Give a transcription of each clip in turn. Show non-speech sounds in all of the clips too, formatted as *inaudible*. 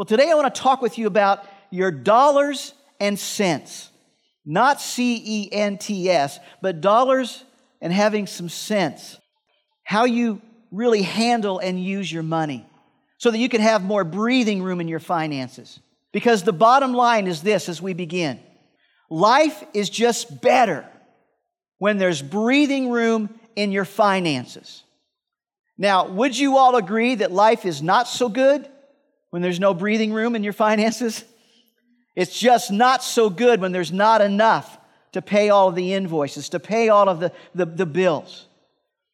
Well, today I want to talk with you about your dollars and cents. Not C E N T S, but dollars and having some sense. How you really handle and use your money so that you can have more breathing room in your finances. Because the bottom line is this as we begin life is just better when there's breathing room in your finances. Now, would you all agree that life is not so good when there's no breathing room in your finances? It's just not so good when there's not enough to pay all of the invoices, to pay all of the, the, the bills.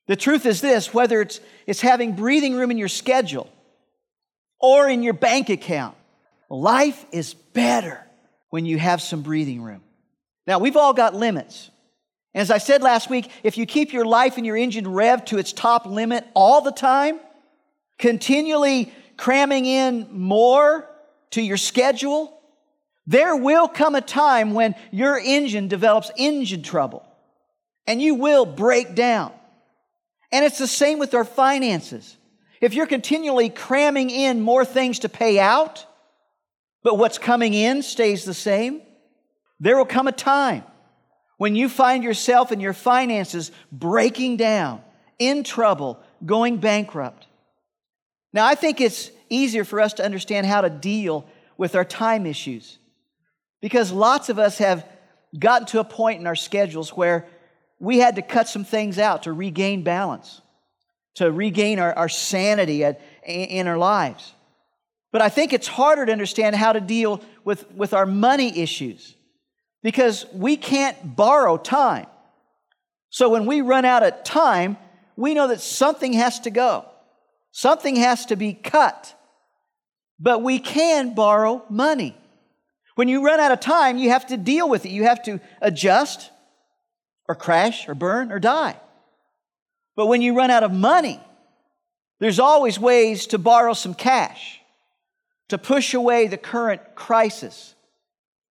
The truth is this whether it's, it's having breathing room in your schedule or in your bank account, life is better when you have some breathing room. Now, we've all got limits. As I said last week, if you keep your life and your engine revved to its top limit all the time, continually cramming in more to your schedule, there will come a time when your engine develops engine trouble and you will break down. And it's the same with our finances. If you're continually cramming in more things to pay out, but what's coming in stays the same, there will come a time when you find yourself and your finances breaking down, in trouble, going bankrupt. Now, I think it's easier for us to understand how to deal with our time issues because lots of us have gotten to a point in our schedules where we had to cut some things out to regain balance, to regain our, our sanity at, in our lives. But I think it's harder to understand how to deal with, with our money issues because we can't borrow time. So when we run out of time, we know that something has to go, something has to be cut. But we can borrow money. When you run out of time, you have to deal with it. You have to adjust or crash or burn or die. But when you run out of money, there's always ways to borrow some cash, to push away the current crisis,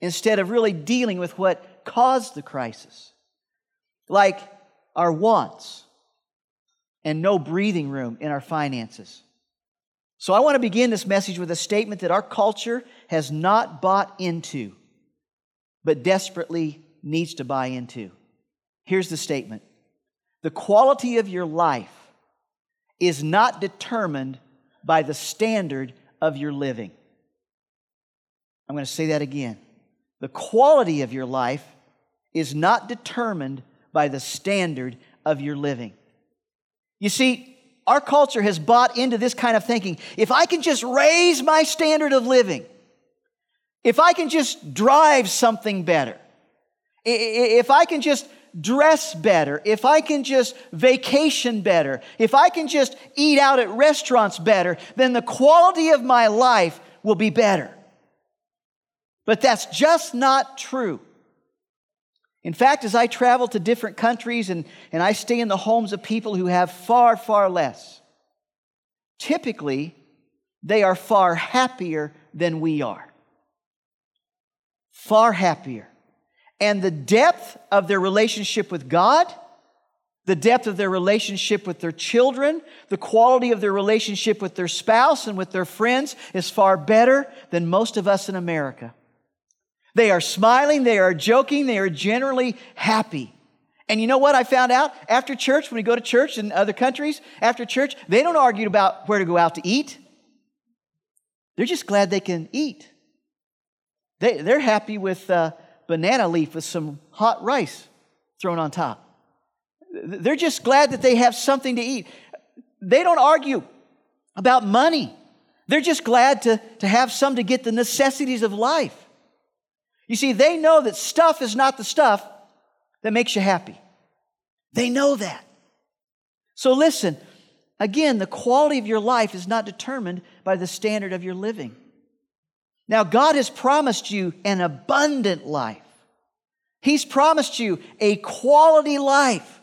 instead of really dealing with what caused the crisis, like our wants and no breathing room in our finances. So, I want to begin this message with a statement that our culture has not bought into, but desperately needs to buy into. Here's the statement The quality of your life is not determined by the standard of your living. I'm going to say that again. The quality of your life is not determined by the standard of your living. You see, our culture has bought into this kind of thinking. If I can just raise my standard of living, if I can just drive something better, if I can just dress better, if I can just vacation better, if I can just eat out at restaurants better, then the quality of my life will be better. But that's just not true. In fact, as I travel to different countries and, and I stay in the homes of people who have far, far less, typically they are far happier than we are. Far happier. And the depth of their relationship with God, the depth of their relationship with their children, the quality of their relationship with their spouse and with their friends is far better than most of us in America. They are smiling, they are joking, they are generally happy. And you know what I found out? After church, when we go to church in other countries, after church, they don't argue about where to go out to eat. They're just glad they can eat. They, they're happy with a banana leaf with some hot rice thrown on top. They're just glad that they have something to eat. They don't argue about money. They're just glad to, to have some to get the necessities of life. You see, they know that stuff is not the stuff that makes you happy. They know that. So listen, again, the quality of your life is not determined by the standard of your living. Now, God has promised you an abundant life. He's promised you a quality life,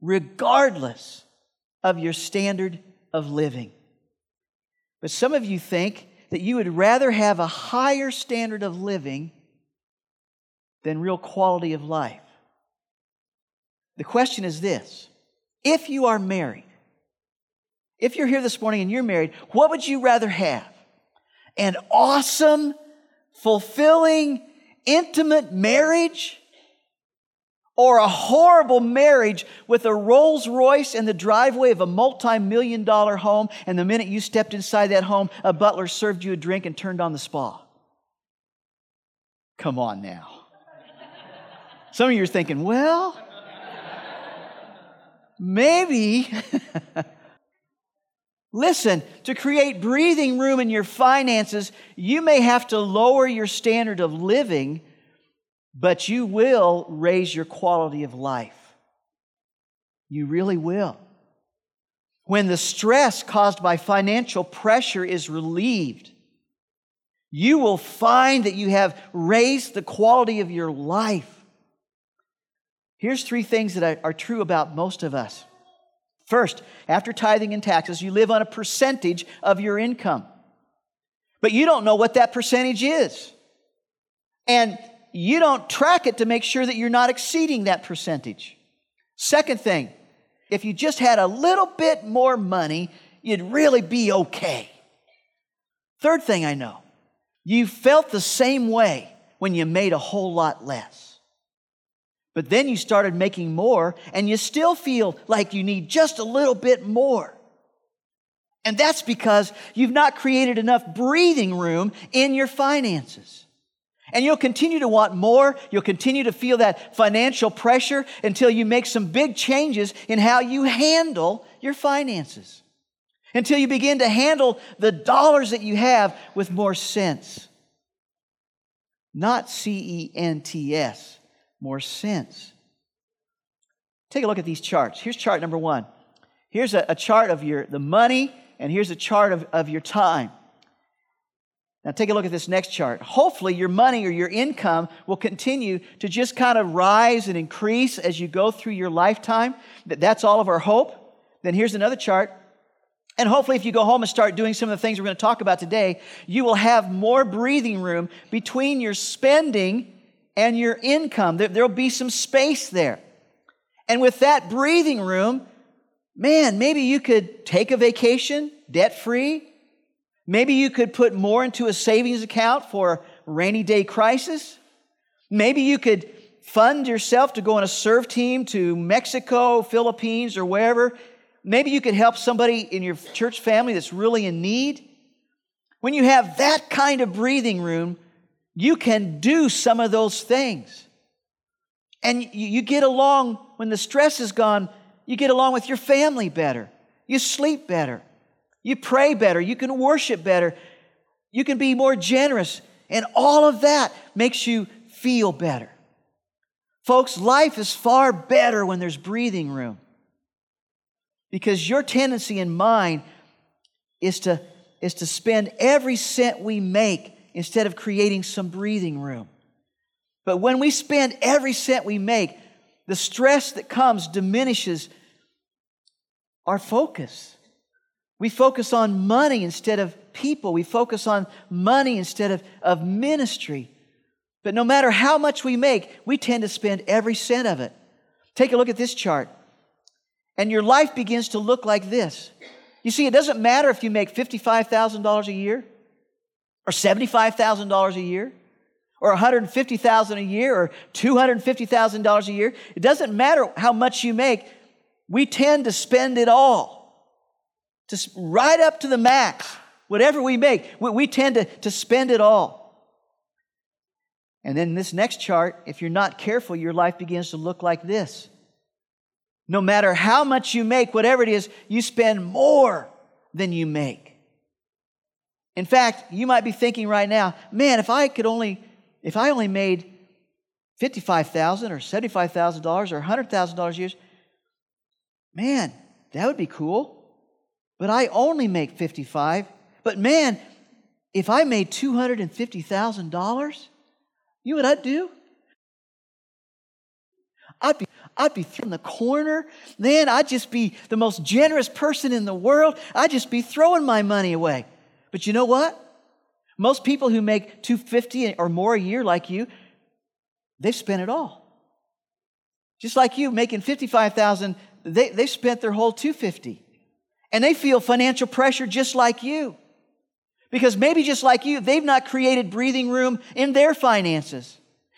regardless of your standard of living. But some of you think that you would rather have a higher standard of living than real quality of life. The question is this if you are married, if you're here this morning and you're married, what would you rather have? an awesome, fulfilling, intimate marriage? Or a horrible marriage with a Rolls Royce in the driveway of a multi million dollar home, and the minute you stepped inside that home, a butler served you a drink and turned on the spa? Come on now. Some of you are thinking, well, maybe. *laughs* Listen, to create breathing room in your finances, you may have to lower your standard of living, but you will raise your quality of life. You really will. When the stress caused by financial pressure is relieved, you will find that you have raised the quality of your life. Here's three things that are true about most of us. First, after tithing and taxes, you live on a percentage of your income. But you don't know what that percentage is. And you don't track it to make sure that you're not exceeding that percentage. Second thing, if you just had a little bit more money, you'd really be okay. Third thing I know, you felt the same way when you made a whole lot less. But then you started making more and you still feel like you need just a little bit more. And that's because you've not created enough breathing room in your finances. And you'll continue to want more. You'll continue to feel that financial pressure until you make some big changes in how you handle your finances. Until you begin to handle the dollars that you have with more sense. Not C E N T S more sense. Take a look at these charts. Here's chart number one. Here's a, a chart of your the money, and here's a chart of, of your time. Now, take a look at this next chart. Hopefully, your money or your income will continue to just kind of rise and increase as you go through your lifetime. That's all of our hope. Then here's another chart. And hopefully, if you go home and start doing some of the things we're going to talk about today, you will have more breathing room between your spending and your income. There'll be some space there. And with that breathing room, man, maybe you could take a vacation debt free. Maybe you could put more into a savings account for rainy day crisis. Maybe you could fund yourself to go on a serve team to Mexico, Philippines, or wherever. Maybe you could help somebody in your church family that's really in need. When you have that kind of breathing room, you can do some of those things. And you get along, when the stress is gone, you get along with your family better. You sleep better. You pray better. You can worship better. You can be more generous. And all of that makes you feel better. Folks, life is far better when there's breathing room. Because your tendency and mine is to, is to spend every cent we make instead of creating some breathing room. But when we spend every cent we make, the stress that comes diminishes our focus. We focus on money instead of people. We focus on money instead of, of ministry. But no matter how much we make, we tend to spend every cent of it. Take a look at this chart. And your life begins to look like this. You see, it doesn't matter if you make $55,000 a year or $75,000 a year or $150,000 a year or $250,000 a year. It doesn't matter how much you make. We tend to spend it all. Just right up to the max. Whatever we make, we, we tend to, to spend it all. And then this next chart, if you're not careful, your life begins to look like this. No matter how much you make, whatever it is, you spend more than you make. In fact, you might be thinking right now, man, if I could only, if I only made 55,000 or $75,000 or $100,000 a year, man, that would be cool. But I only make 55. But man, if I made $250,000, you know what I'd do? I'd be, I'd be in the corner. Man, I'd just be the most generous person in the world. I'd just be throwing my money away. But you know what? Most people who make 250 or more a year like you, they've spent it all. Just like you making 55,000, they they spent their whole 250. And they feel financial pressure just like you. Because maybe just like you, they've not created breathing room in their finances.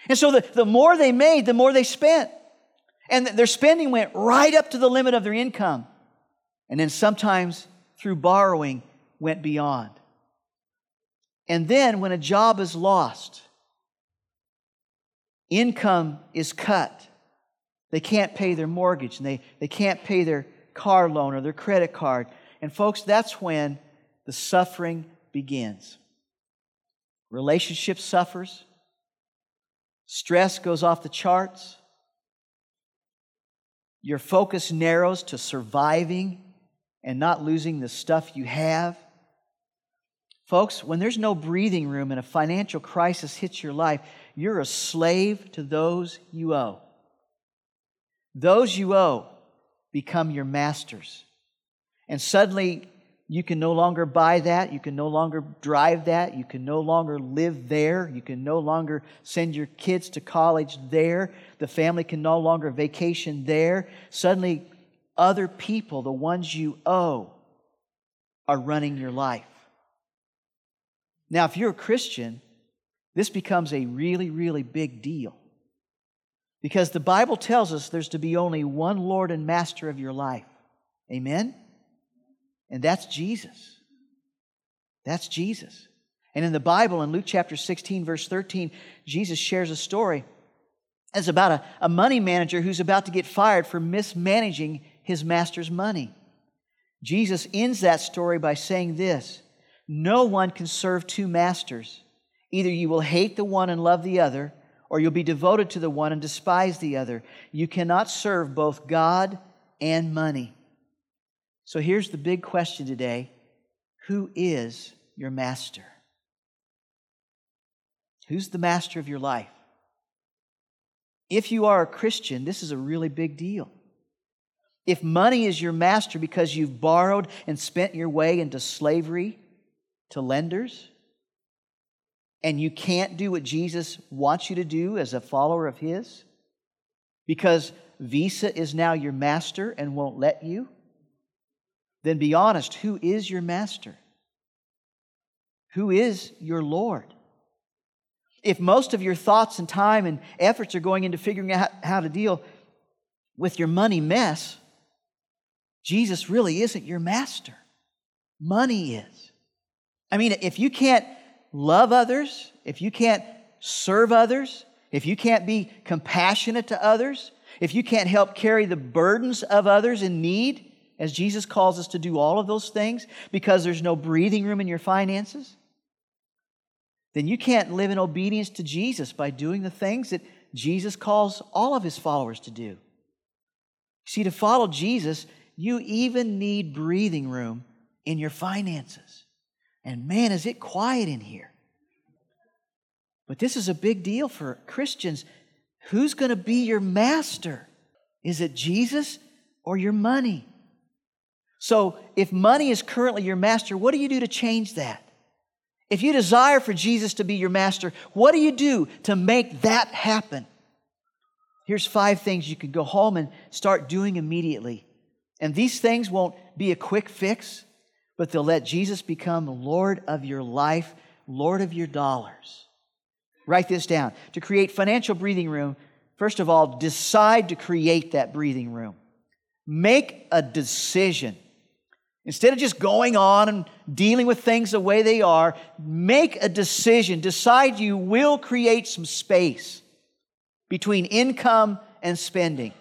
And so the, the more they made, the more they spent. And their spending went right up to the limit of their income. And then sometimes through borrowing went beyond. And then when a job is lost, income is cut. They can't pay their mortgage and they, they can't pay their car loan or their credit card. And folks, that's when the suffering begins. Relationship suffers, stress goes off the charts, your focus narrows to surviving and not losing the stuff you have. Folks, when there's no breathing room and a financial crisis hits your life, you're a slave to those you owe. Those you owe become your masters. And suddenly, you can no longer buy that. You can no longer drive that. You can no longer live there. You can no longer send your kids to college there. The family can no longer vacation there. Suddenly, other people, the ones you owe, are running your life. Now, if you're a Christian, this becomes a really, really big deal. Because the Bible tells us there's to be only one Lord and Master of your life. Amen? And that's Jesus. That's Jesus. And in the Bible, in Luke chapter 16, verse 13, Jesus shares a story. It's about a, a money manager who's about to get fired for mismanaging his master's money. Jesus ends that story by saying this no one can serve two masters. Either you will hate the one and love the other, or you'll be devoted to the one and despise the other. You cannot serve both God and money. So here's the big question today Who is your master? Who's the master of your life? If you are a Christian, this is a really big deal. If money is your master because you've borrowed and spent your way into slavery, to lenders, and you can't do what Jesus wants you to do as a follower of His because Visa is now your master and won't let you, then be honest who is your master? Who is your Lord? If most of your thoughts and time and efforts are going into figuring out how to deal with your money mess, Jesus really isn't your master. Money is. I mean, if you can't love others, if you can't serve others, if you can't be compassionate to others, if you can't help carry the burdens of others in need, as Jesus calls us to do all of those things because there's no breathing room in your finances, then you can't live in obedience to Jesus by doing the things that Jesus calls all of his followers to do. See, to follow Jesus, you even need breathing room in your finances. And man, is it quiet in here. But this is a big deal for Christians. Who's going to be your master? Is it Jesus or your money? So, if money is currently your master, what do you do to change that? If you desire for Jesus to be your master, what do you do to make that happen? Here's five things you can go home and start doing immediately. And these things won't be a quick fix but they'll let Jesus become Lord of your life, Lord of your dollars. Write this down. To create financial breathing room, first of all, decide to create that breathing room. Make a decision. Instead of just going on and dealing with things the way they are, make a decision. Decide you will create some space between income and spending.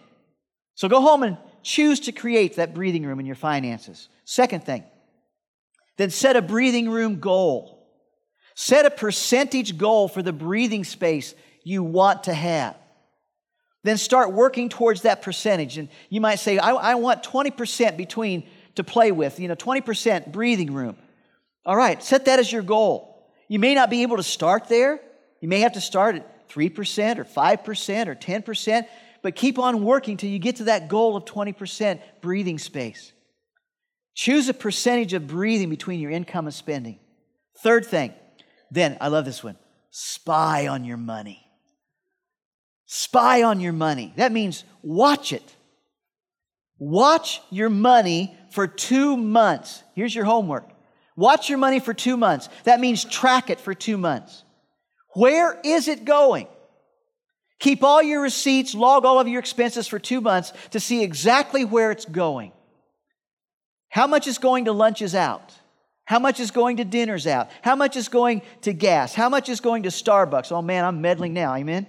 So go home and choose to create that breathing room in your finances. Second thing, then set a breathing room goal. Set a percentage goal for the breathing space you want to have. Then start working towards that percentage. And you might say, I, I want 20% between to play with, you know, 20% breathing room. All right, set that as your goal. You may not be able to start there. You may have to start at 3% or 5% or 10%, but keep on working till you get to that goal of 20% breathing space. Choose a percentage of breathing between your income and spending. Third thing, then, I love this one spy on your money. Spy on your money. That means watch it. Watch your money for two months. Here's your homework. Watch your money for two months. That means track it for two months. Where is it going? Keep all your receipts, log all of your expenses for two months to see exactly where it's going. How much is going to lunches out? How much is going to dinners out? How much is going to gas? How much is going to Starbucks? Oh man, I'm meddling now, amen?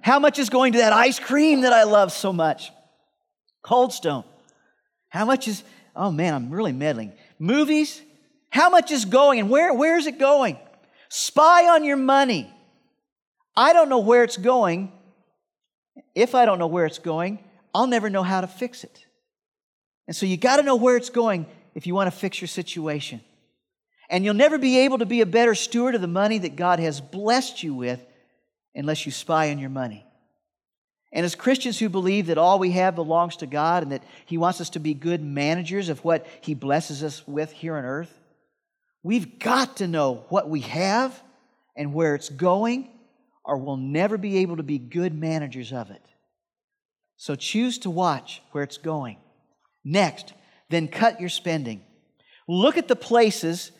How much is going to that ice cream that I love so much? Cold Stone. How much is, oh man, I'm really meddling. Movies? How much is going and where, where is it going? Spy on your money. I don't know where it's going. If I don't know where it's going, I'll never know how to fix it. And so you got to know where it's going if you want to fix your situation. And you'll never be able to be a better steward of the money that God has blessed you with unless you spy on your money. And as Christians who believe that all we have belongs to God and that He wants us to be good managers of what He blesses us with here on earth, we've got to know what we have and where it's going, or we'll never be able to be good managers of it. So choose to watch where it's going. Next, then cut your spending. Look at the places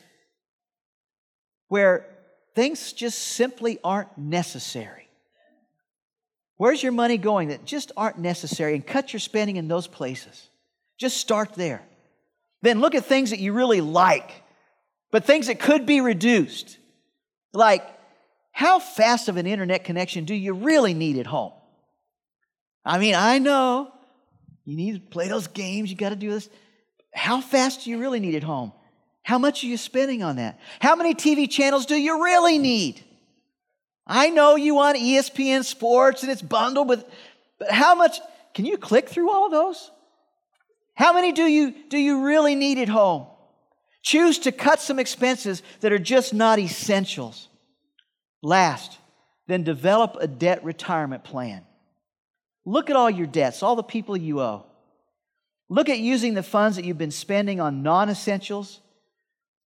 where things just simply aren't necessary. Where's your money going that just aren't necessary? And cut your spending in those places. Just start there. Then look at things that you really like, but things that could be reduced. Like, how fast of an internet connection do you really need at home? I mean, I know you need to play those games, you got to do this. How fast do you really need at home? How much are you spending on that? How many TV channels do you really need? I know you want ESPN Sports and it's bundled with, but how much? Can you click through all of those? How many do you, do you really need at home? Choose to cut some expenses that are just not essentials. Last, then develop a debt retirement plan. Look at all your debts, all the people you owe. Look at using the funds that you've been spending on non essentials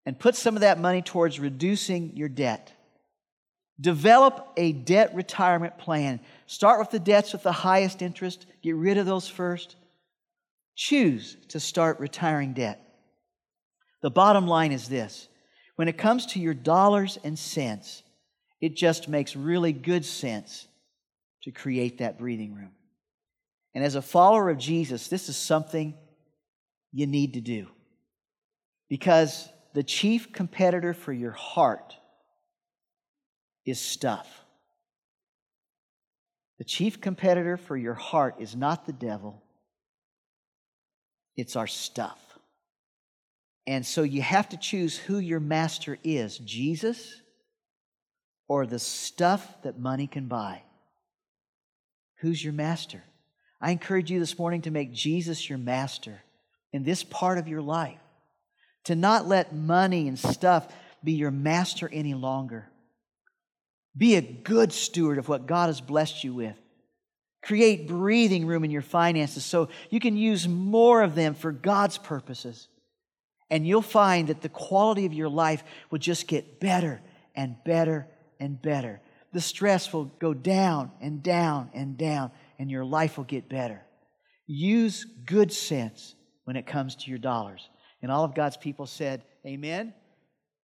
and put some of that money towards reducing your debt. Develop a debt retirement plan. Start with the debts with the highest interest, get rid of those first. Choose to start retiring debt. The bottom line is this when it comes to your dollars and cents, it just makes really good sense to create that breathing room. And as a follower of Jesus, this is something you need to do. Because the chief competitor for your heart is stuff. The chief competitor for your heart is not the devil, it's our stuff. And so you have to choose who your master is Jesus or the stuff that money can buy. Who's your master? I encourage you this morning to make Jesus your master in this part of your life, to not let money and stuff be your master any longer. Be a good steward of what God has blessed you with. Create breathing room in your finances so you can use more of them for God's purposes. And you'll find that the quality of your life will just get better and better and better. The stress will go down and down and down and your life will get better. Use good sense when it comes to your dollars. And all of God's people said, Amen.